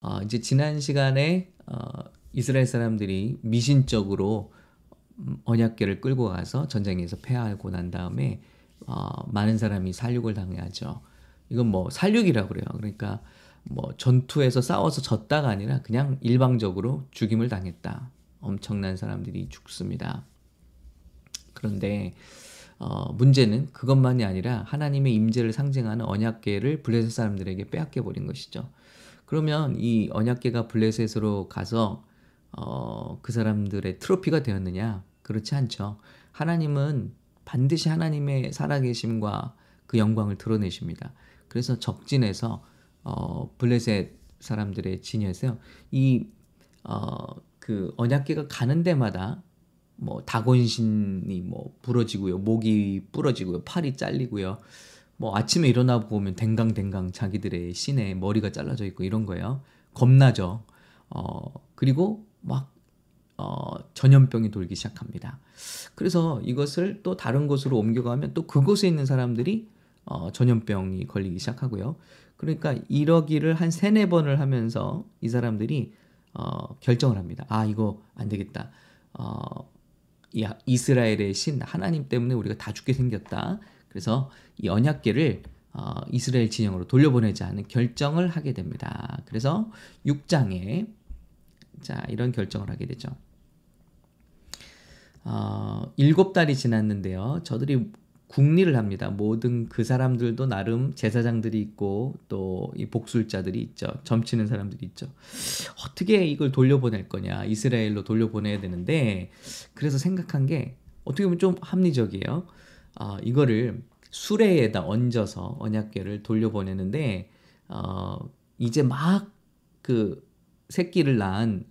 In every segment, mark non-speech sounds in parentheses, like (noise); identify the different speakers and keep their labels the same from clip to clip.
Speaker 1: 어, 이제 지난 시간에 어, 이스라엘 사람들이 미신적으로 언약궤를 끌고 가서 전쟁에서 패하고 난 다음에 어, 많은 사람이 살육을 당해야죠. 이건 뭐 살육이라고 그래요. 그러니까 뭐 전투에서 싸워서 졌다가 아니라 그냥 일방적으로 죽임을 당했다. 엄청난 사람들이 죽습니다. 그런데 어, 문제는 그것만이 아니라 하나님의 임재를 상징하는 언약궤를 블레셋 사람들에게 빼앗겨 버린 것이죠. 그러면 이 언약궤가 블레셋으로 가서 어, 그 사람들의 트로피가 되었느냐? 그렇지 않죠. 하나님은 반드시 하나님의 살아계심과 그 영광을 드러내십니다. 그래서 적진에서 어, 블레셋 사람들의 진에서 이 어, 그 언약궤가 가는 데마다 뭐 다곤신이 뭐 부러지고요, 목이 부러지고요, 팔이 잘리고요. 뭐 아침에 일어나 보면 댕강댕강 자기들의 신에 머리가 잘라져 있고 이런 거예요. 겁나죠. 어, 그리고 막 어, 전염병이 돌기 시작합니다. 그래서 이것을 또 다른 곳으로 옮겨가면 또 그곳에 있는 사람들이 어, 전염병이 걸리기 시작하고요. 그러니까 이러기를 한 세네 번을 하면서 이 사람들이 어, 결정을 합니다. 아, 이거 안 되겠다. 어, 이 이스라엘의 신 하나님 때문에 우리가 다 죽게 생겼다. 그래서 이 언약궤를 어, 이스라엘 진영으로 돌려보내자는 결정을 하게 됩니다. 그래서 6장에 자 이런 결정을 하게 되죠. 어, 일곱 달이 지났는데요. 저들이 국리를 합니다. 모든 그 사람들도 나름 제사장들이 있고 또 이 복술자들이 있죠. 점치는 사람들이 있죠. 어떻게 이걸 돌려보낼 거냐. 이스라엘로 돌려보내야 되는데 그래서 생각한 게 어떻게 보면 좀 합리적이에요. 어, 이거를 수레에다 얹어서 언약궤를 돌려보내는데 어, 이제 막 그 새끼를 낳은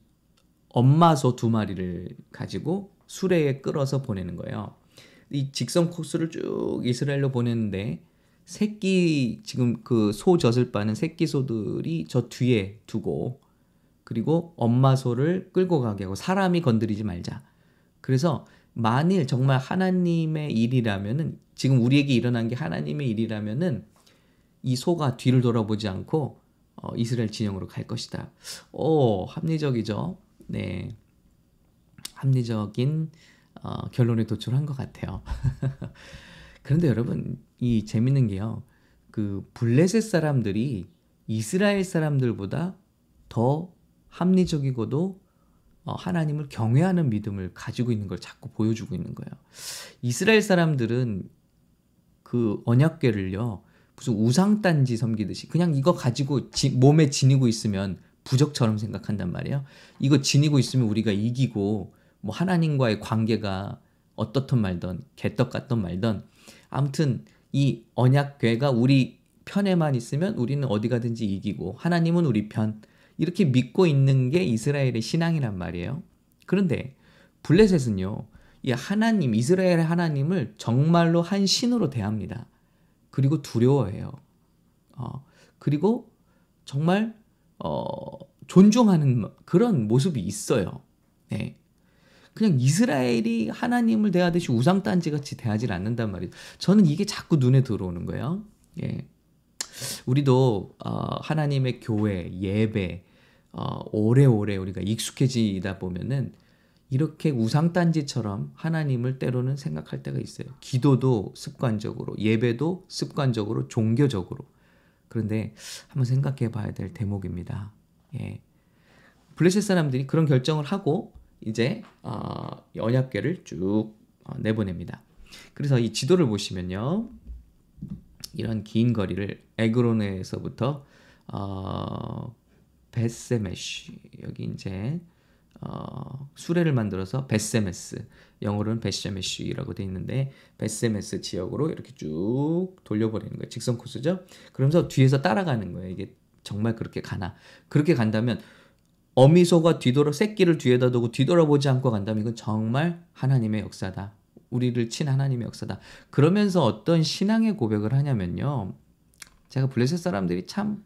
Speaker 1: 엄마 소 두 마리를 가지고 수레에 끌어서 보내는 거예요. 이 직선 코스를 쭉 이스라엘로 보냈는데 새끼 지금 그 소 젖을 빠는 새끼 소들이 저 뒤에 두고 그리고 엄마 소를 끌고 가게 하고 사람이 건드리지 말자. 그래서 만일 정말 하나님의 일이라면은 지금 우리에게 일어난 게 하나님의 일이라면은 이 소가 뒤를 돌아보지 않고 어, 이스라엘 진영으로 갈 것이다. 오 합리적이죠. 네, 합리적인 어, 결론에 도출한 것 같아요. (laughs) 그런데 여러분 이 재밌는 게요. 그 블레셋 사람들이 이스라엘 사람들보다 더 합리적이고도 어, 하나님을 경외하는 믿음을 가지고 있는 걸 자꾸 보여주고 있는 거예요. 이스라엘 사람들은 그 언약궤를요 무슨 우상단지 섬기듯이 그냥 이거 가지고 지, 몸에 지니고 있으면 부적처럼 생각한단 말이에요. 이거 지니고 있으면 우리가 이기고 뭐 하나님과의 관계가 어떻든 말든 개떡 같던 말든 아무튼 이 언약궤가 우리 편에만 있으면 우리는 어디 가든지 이기고 하나님은 우리 편 이렇게 믿고 있는 게 이스라엘의 신앙이란 말이에요. 그런데 블레셋은요. 이 하나님 이스라엘의 하나님을 정말로 한 신으로 대합니다. 그리고 두려워해요. 어, 그리고 정말 어, 존중하는 그런 모습이 있어요. 네. 그냥 이스라엘이 하나님을 대하듯이 우상단지 같이 대하지 않는단 말이에요. 저는 이게 자꾸 눈에 들어오는 거예요. 예. 우리도 어, 하나님의 교회, 예배, 어, 오래오래 우리가 익숙해지다 보면은 이렇게 우상단지처럼 하나님을 때로는 생각할 때가 있어요. 기도도 습관적으로, 예배도 습관적으로, 종교적으로. 그런데 한번 생각해 봐야 될 대목입니다. 예. 블레셋 사람들이 그런 결정을 하고 이제 어, 언약궤를 쭉 어, 내보냅니다. 그래서 이 지도를 보시면요. 이런 긴 거리를 에그론에서부터 어, 벧세메쉬 여기 이제 어, 수레를 만들어서 벧세메스 영어로는 벧세메쉬라고 돼 있는데 벧세메스 지역으로 이렇게 쭉 돌려버리는 거예요. 직선 코스죠. 그러면서 뒤에서 따라가는 거예요. 이게 정말 그렇게 가나? 그렇게 간다면 어미소가 뒤돌아 새끼를 뒤에다 두고 뒤돌아보지 않고 간다면 이건 정말 하나님의 역사다. 우리를 친 하나님의 역사다. 그러면서 어떤 신앙의 고백을 하냐면요. 제가 블레셋 사람들이 참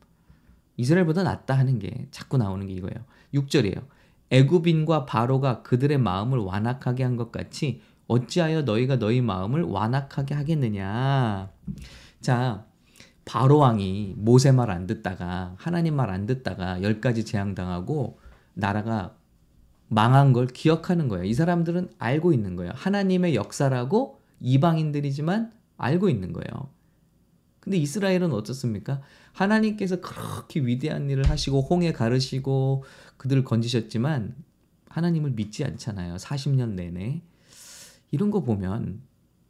Speaker 1: 이스라엘보다 낫다 하는 게 자꾸 나오는 게 이거예요. 6절이에요. 애굽인과 바로가 그들의 마음을 완악하게 한 것 같이 어찌하여 너희가 너희 마음을 완악하게 하겠느냐. 자, 바로 왕이 모세 말 안 듣다가 하나님 말 안 듣다가 열 가지 재앙 당하고 나라가 망한 걸 기억하는 거예요. 이 사람들은 알고 있는 거예요. 하나님의 역사라고 이방인들이지만 알고 있는 거예요. 근데 이스라엘은 어떻습니까? 하나님께서 그렇게 위대한 일을 하시고 홍해 가르시고 그들을 건지셨지만 하나님을 믿지 않잖아요. 40년 내내. 이런 거 보면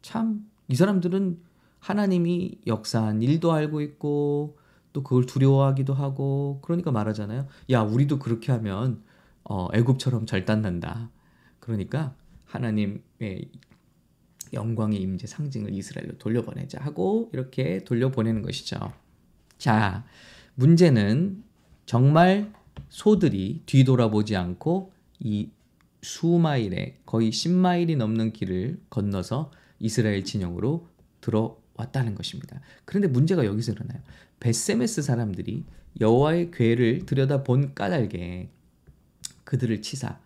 Speaker 1: 참 이 사람들은 하나님이 역사한 일도 알고 있고 또 그걸 두려워하기도 하고 그러니까 말하잖아요. 야, 우리도 그렇게 하면 어, 애굽처럼 절단난다. 그러니까 하나님의 영광의 임재 상징을 이스라엘로 돌려보내자 하고 이렇게 돌려보내는 것이죠. 자, 문제는 정말 소들이 뒤돌아보지 않고 이 수마일에 거의 10마일이 넘는 길을 건너서 이스라엘 진영으로 들어왔다는 것입니다. 그런데 문제가 여기서 일어나요. 베세메스 사람들이 여호와의 궤를 들여다본 까닭에 그들을 치사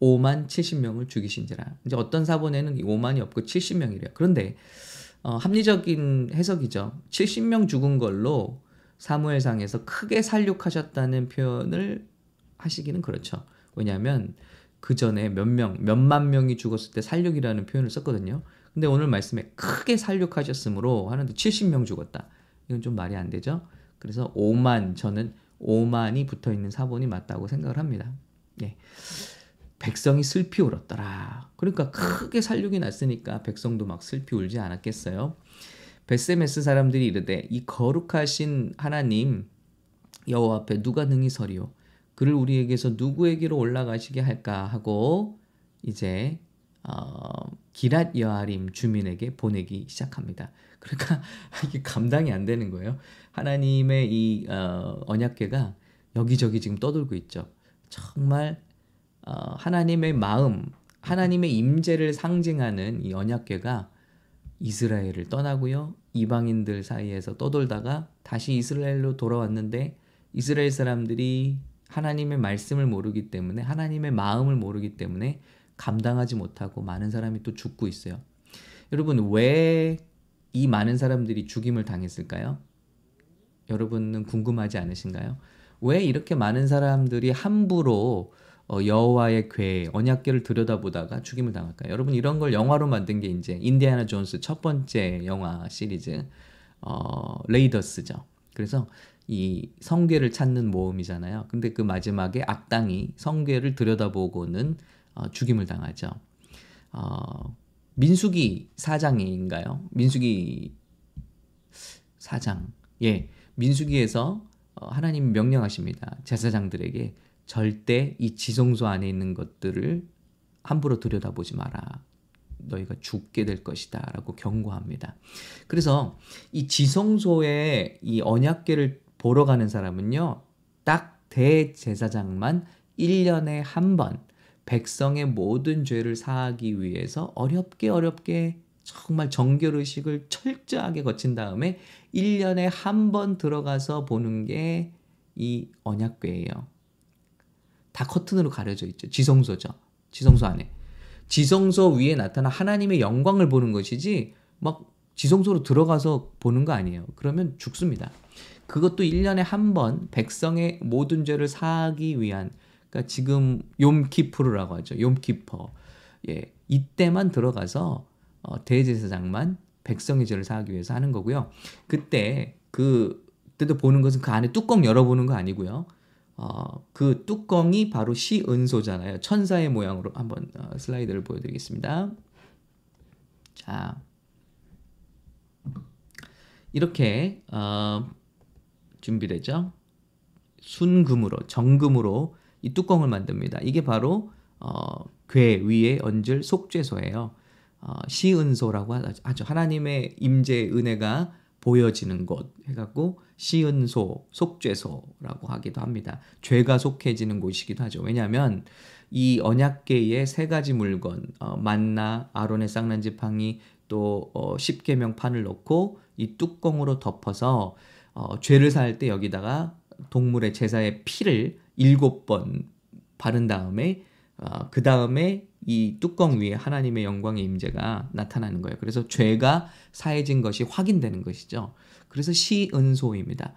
Speaker 1: 5만 70명을 죽이신지라. 이제 어떤 사본에는 5만이 없고 70명이래요. 그런데 어, 합리적인 해석이죠. 70명 죽은 걸로 사무엘상에서 크게 살육하셨다는 표현을 하시기는 그렇죠. 왜냐하면 그 전에 몇 명, 몇만 명이 죽었을 때 살육이라는 표현을 썼거든요. 근데 오늘 말씀에 크게 살육하셨으므로 하는데 70명 죽었다. 이건 좀 말이 안 되죠. 그래서 5만 저는 5만이 붙어 있는 사본이 맞다고 생각을 합니다. 예. 백성이 슬피 울었더라. 그러니까 크게 살육이 났으니까 백성도 막 슬피 울지 않았겠어요. 베세메스 사람들이 이르되 이 거룩하신 하나님 여호와 앞에 누가 능히 서리오 그를 우리에게서 누구에게로 올라가시게 할까 하고 이제 어, 기랏 여아림 주민에게 보내기 시작합니다. 그러니까 (laughs) 이게 감당이 안 되는 거예요. 하나님의 이 어, 언약궤가 여기저기 지금 떠돌고 있죠. 정말 어, 하나님의 마음, 하나님의 임재를 상징하는 이 언약궤가 이스라엘을 떠나고요. 이방인들 사이에서 떠돌다가 다시 이스라엘로 돌아왔는데 이스라엘 사람들이 하나님의 말씀을 모르기 때문에 하나님의 마음을 모르기 때문에 감당하지 못하고 많은 사람이 또 죽고 있어요. 여러분 왜 이 많은 사람들이 죽임을 당했을까요? 여러분은 궁금하지 않으신가요? 왜 이렇게 많은 사람들이 함부로 어, 여호와의 궤 언약궤를 들여다보다가 죽임을 당할까요? 여러분 이런 걸 영화로 만든 게 이제 인디아나 존스 첫 번째 영화 시리즈 어, 레이더스죠. 그래서 이 성궤를 찾는 모험이잖아요. 근데 그 마지막에 악당이 성궤를 들여다보고는 어, 죽임을 당하죠. 어, 민수기 사장인가요? 민수기 사장. 예. 민수기에서 어, 하나님이 명령하십니다. 제사장들에게 절대 이 지성소 안에 있는 것들을 함부로 들여다보지 마라. 너희가 죽게 될 것이다. 라고 경고합니다. 그래서 이 지성소에 이 언약계를 보러 가는 사람은요, 딱 대제사장만 1년에 한 번 백성의 모든 죄를 사하기 위해서 어렵게 어렵게 정말 정결의식을 철저하게 거친 다음에 1년에 한 번 들어가서 보는 게 이 언약궤예요. 다 커튼으로 가려져 있죠. 지성소죠. 지성소 안에. 지성소 위에 나타난 하나님의 영광을 보는 것이지 막 지성소로 들어가서 보는 거 아니에요. 그러면 죽습니다. 그것도 1년에 한 번 백성의 모든 죄를 사하기 위한 그러니까 지금 욤키푸르라고 하죠. 욤키퍼. 예. 이때만 들어가서 어, 대제사장만 백성의 죄를 사하기 위해서 하는 거고요. 그때 그 때도 보는 것은 그 안에 뚜껑 열어보는 거 아니고요. 어, 그 뚜껑이 바로 시은소잖아요. 천사의 모양으로 한번 어, 슬라이드를 보여드리겠습니다. 자, 이렇게 어, 준비되죠. 순금으로 정금으로 이 뚜껑을 만듭니다. 이게 바로 어, 궤 위에 얹을 속죄소예요. 어, 시은소라고 하죠. 하나님의 임재 은혜가 보여지는 곳 해갖고 시은소, 속죄소라고 하기도 합니다. 죄가 속해지는 곳이기도 하죠. 왜냐하면 이 언약계의 세 가지 물건, 어, 만나, 아론의 쌍난 지팡이, 또 어, 십계명 판을 넣고 이 뚜껑으로 덮어서 어, 죄를 살 때 여기다가 동물의 제사의 피를 일곱 번 바른 다음에 어, 그 다음에 이 뚜껑 위에 하나님의 영광의 임재가 나타나는 거예요. 그래서 죄가 사해진 것이 확인되는 것이죠. 그래서 시은소입니다.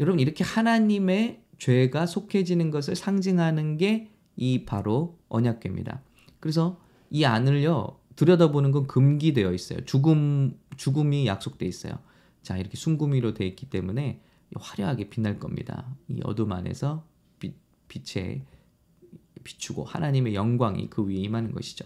Speaker 1: 여러분 이렇게 하나님의 죄가 속해지는 것을 상징하는 게 이 바로 언약궤입니다. 그래서 이 안을요 들여다보는 건 금기되어 있어요. 죽음 죽음이 약속돼 있어요. 자 이렇게 순구미로 되어 있기 때문에 화려하게 빛날 겁니다. 이 어둠 안에서 빛, 빛에 비추고 하나님의 영광이 그 위에 임하는 것이죠.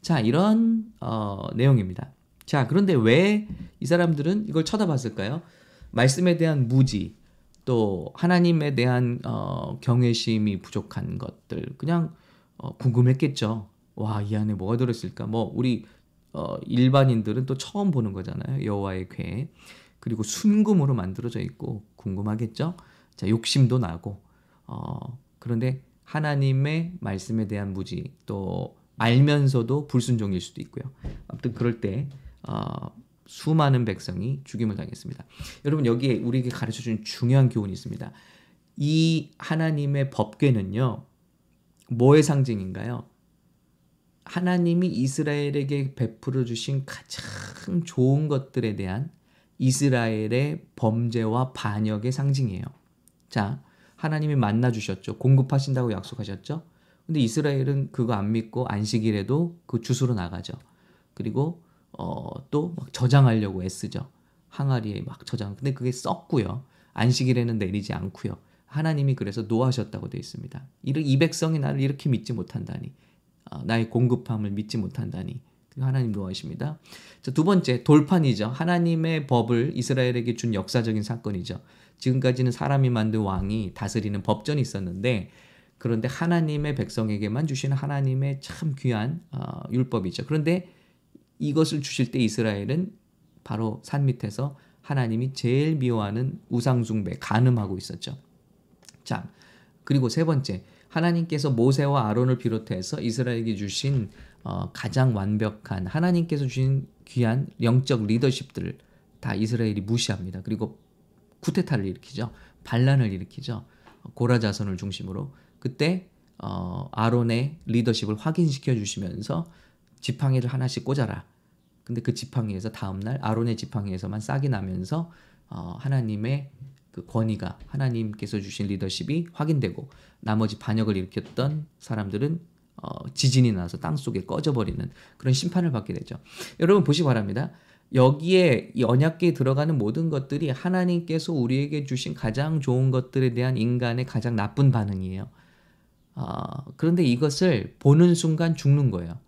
Speaker 1: 자 이런 어, 내용입니다. 자 그런데 왜 이 사람들은 이걸 쳐다봤을까요? 말씀에 대한 무지, 또 하나님에 대한 어, 경외심이 부족한 것들 그냥 어, 궁금했겠죠. 와 이 안에 뭐가 들었을까? 뭐 우리 어, 일반인들은 또 처음 보는 거잖아요. 여호와의 궤 그리고 순금으로 만들어져 있고 궁금하겠죠. 자 욕심도 나고 어, 그런데 하나님의 말씀에 대한 무지 또 알면서도 불순종일 수도 있고요. 아무튼 그럴 때 어, 수많은 백성이 죽임을 당했습니다. 여러분 여기에 우리에게 가르쳐 주는 중요한 교훈이 있습니다. 이 하나님의 법궤는요. 뭐의 상징인가요? 하나님이 이스라엘에게 베풀어 주신 가장 좋은 것들에 대한 이스라엘의 범죄와 반역의 상징이에요. 자, 하나님이 만나 주셨죠. 공급하신다고 약속하셨죠. 근데 이스라엘은 그거 안 믿고 안식일에도 그 주소로 나가죠. 그리고 어, 또 막 저장하려고 애쓰죠. 항아리에 막 저장. 근데 그게 썩고요. 안식일에는 내리지 않고요. 하나님이 그래서 노하셨다고 되어 있습니다. 이 백성이 나를 이렇게 믿지 못한다니. 어, 나의 공급함을 믿지 못한다니. 하나님 노하십니다. 자, 두 번째, 돌판이죠. 하나님의 법을 이스라엘에게 준 역사적인 사건이죠. 지금까지는 사람이 만든 왕이 다스리는 법전이 있었는데, 그런데 하나님의 백성에게만 주시는 하나님의 참 귀한 어, 율법이죠. 그런데 이것을 주실 때 이스라엘은 바로 산 밑에서 하나님이 제일 미워하는 우상숭배, 간음하고 있었죠. 자, 그리고 세 번째, 하나님께서 모세와 아론을 비롯해서 이스라엘에게 주신 어, 가장 완벽한 하나님께서 주신 귀한 영적 리더십들을 다 이스라엘이 무시합니다. 그리고 쿠데타를 일으키죠. 반란을 일으키죠. 고라 자손을 중심으로 그때 어, 아론의 리더십을 확인시켜 주시면서 지팡이를 하나씩 꽂아라. 근데 그 지팡이에서 다음날 아론의 지팡이에서만 싹이 나면서 어, 하나님의 그 권위가 하나님께서 주신 리더십이 확인되고 나머지 반역을 일으켰던 사람들은 어, 지진이 나서 땅 속에 꺼져버리는 그런 심판을 받게 되죠. 여러분 보시 기 바랍니다. 여기에 이 언약계에 들어가는 모든 것들이 하나님께서 우리에게 주신 가장 좋은 것들에 대한 인간의 가장 나쁜 반응이에요. 어, 그런데 이것을 보는 순간 죽는 거예요.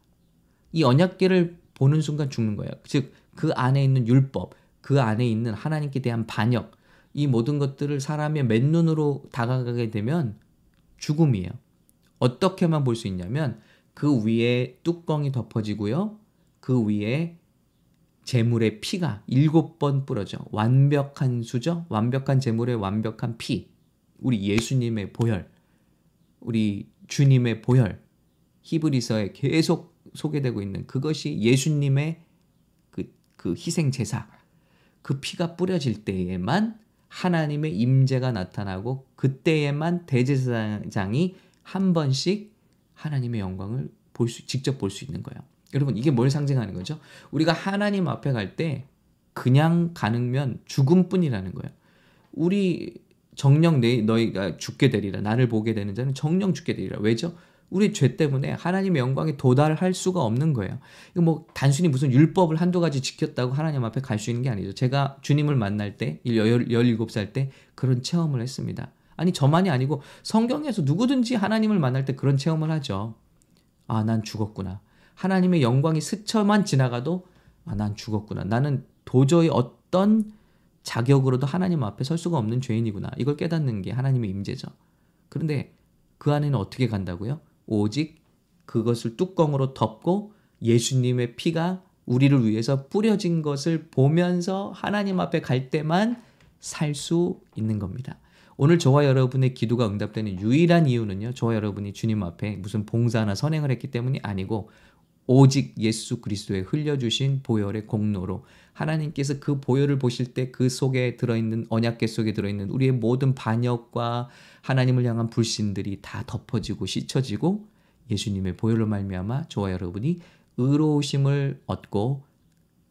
Speaker 1: 이 언약계를 보는 순간 죽는 거예요. 즉, 그 안에 있는 율법, 그 안에 있는 하나님께 대한 반역, 이 모든 것들을 사람의 맨눈으로 다가가게 되면 죽음이에요. 어떻게만 볼 수 있냐면 그 위에 뚜껑이 덮어지고요. 그 위에 재물의 피가 일곱 번 뿌려져. 완벽한 수죠? 완벽한 재물의 완벽한 피. 우리 예수님의 보혈. 우리 주님의 보혈. 히브리서에 계속 소개되고 있는 그것이 예수님의 그, 그 희생 제사. 그 피가 뿌려질 때에만 하나님의 임재가 나타나고 그때에만 대제사장이 한 번씩 하나님의 영광을 볼 수, 직접 볼 수 있는 거예요. 여러분, 이게 뭘 상징하는 거죠? 우리가 하나님 앞에 갈 때 그냥 가능면 죽음뿐이라는 거예요. 우리 정령 내 너희가 죽게 되리라. 나를 보게 되는 자는 정령 죽게 되리라. 왜죠? 우리 죄 때문에 하나님의 영광에 도달할 수가 없는 거예요. 이거 뭐 단순히 무슨 율법을 한두 가지 지켰다고 하나님 앞에 갈 수 있는 게 아니죠. 제가 주님을 만날 때, 17살 때 그런 체험을 했습니다. 아니, 저만이 아니고 성경에서 누구든지 하나님을 만날 때 그런 체험을 하죠. 아, 난 죽었구나. 하나님의 영광이 스쳐만 지나가도 아, 난 죽었구나. 나는 도저히 어떤 자격으로도 하나님 앞에 설 수가 없는 죄인이구나. 이걸 깨닫는 게 하나님의 임재죠. 그런데 그 안에는 어떻게 간다고요? 오직 그것을 뚜껑으로 덮고 예수님의 피가 우리를 위해서 뿌려진 것을 보면서 하나님 앞에 갈 때만 살 수 있는 겁니다. 오늘 저와 여러분의 기도가 응답되는 유일한 이유는요, 저와 여러분이 주님 앞에 무슨 봉사나 선행을 했기 때문이 아니고, 오직 예수 그리스도의 흘려주신 보혈의 공로로 하나님께서 그 보혈을 보실 때 그 속에 들어있는 언약계 속에 들어있는 우리의 모든 반역과 하나님을 향한 불신들이 다 덮어지고 씻혀지고 예수님의 보혈로 말미암아 저와 여러분이 의로우심을 얻고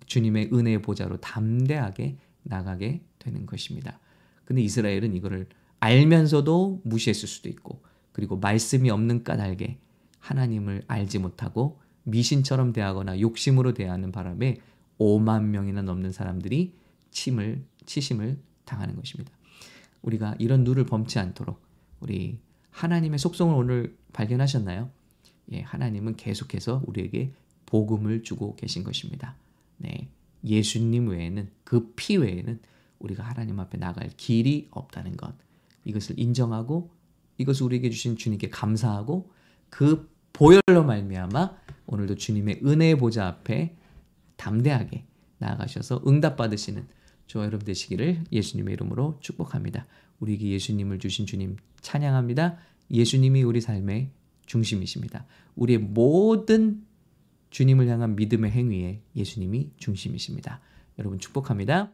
Speaker 1: 주님의 은혜의 보좌로 담대하게 나가게 되는 것입니다. 근데 이스라엘은 이거를 알면서도 무시했을 수도 있고 그리고 말씀이 없는 까닭에 하나님을 알지 못하고 미신처럼 대하거나 욕심으로 대하는 바람에 5만 명이나 넘는 사람들이 침을 치심을 당하는 것입니다. 우리가 이런 누를 범치 않도록 우리 하나님의 속성을 오늘 발견하셨나요? 예, 하나님은 계속해서 우리에게 복음을 주고 계신 것입니다. 네. 예수님 외에는 그 피 외에는 우리가 하나님 앞에 나갈 길이 없다는 것. 이것을 인정하고 이것을 우리에게 주신 주님께 감사하고 그 보혈로 말미암아 오늘도 주님의 은혜의 보좌 앞에 담대하게 나아가셔서 응답 받으시는 저와 여러분 되시기를 예수님의 이름으로 축복합니다. 우리에게 예수님을 주신 주님 찬양합니다. 예수님이 우리 삶의 중심이십니다. 우리의 모든 주님을 향한 믿음의 행위에 예수님이 중심이십니다. 여러분 축복합니다.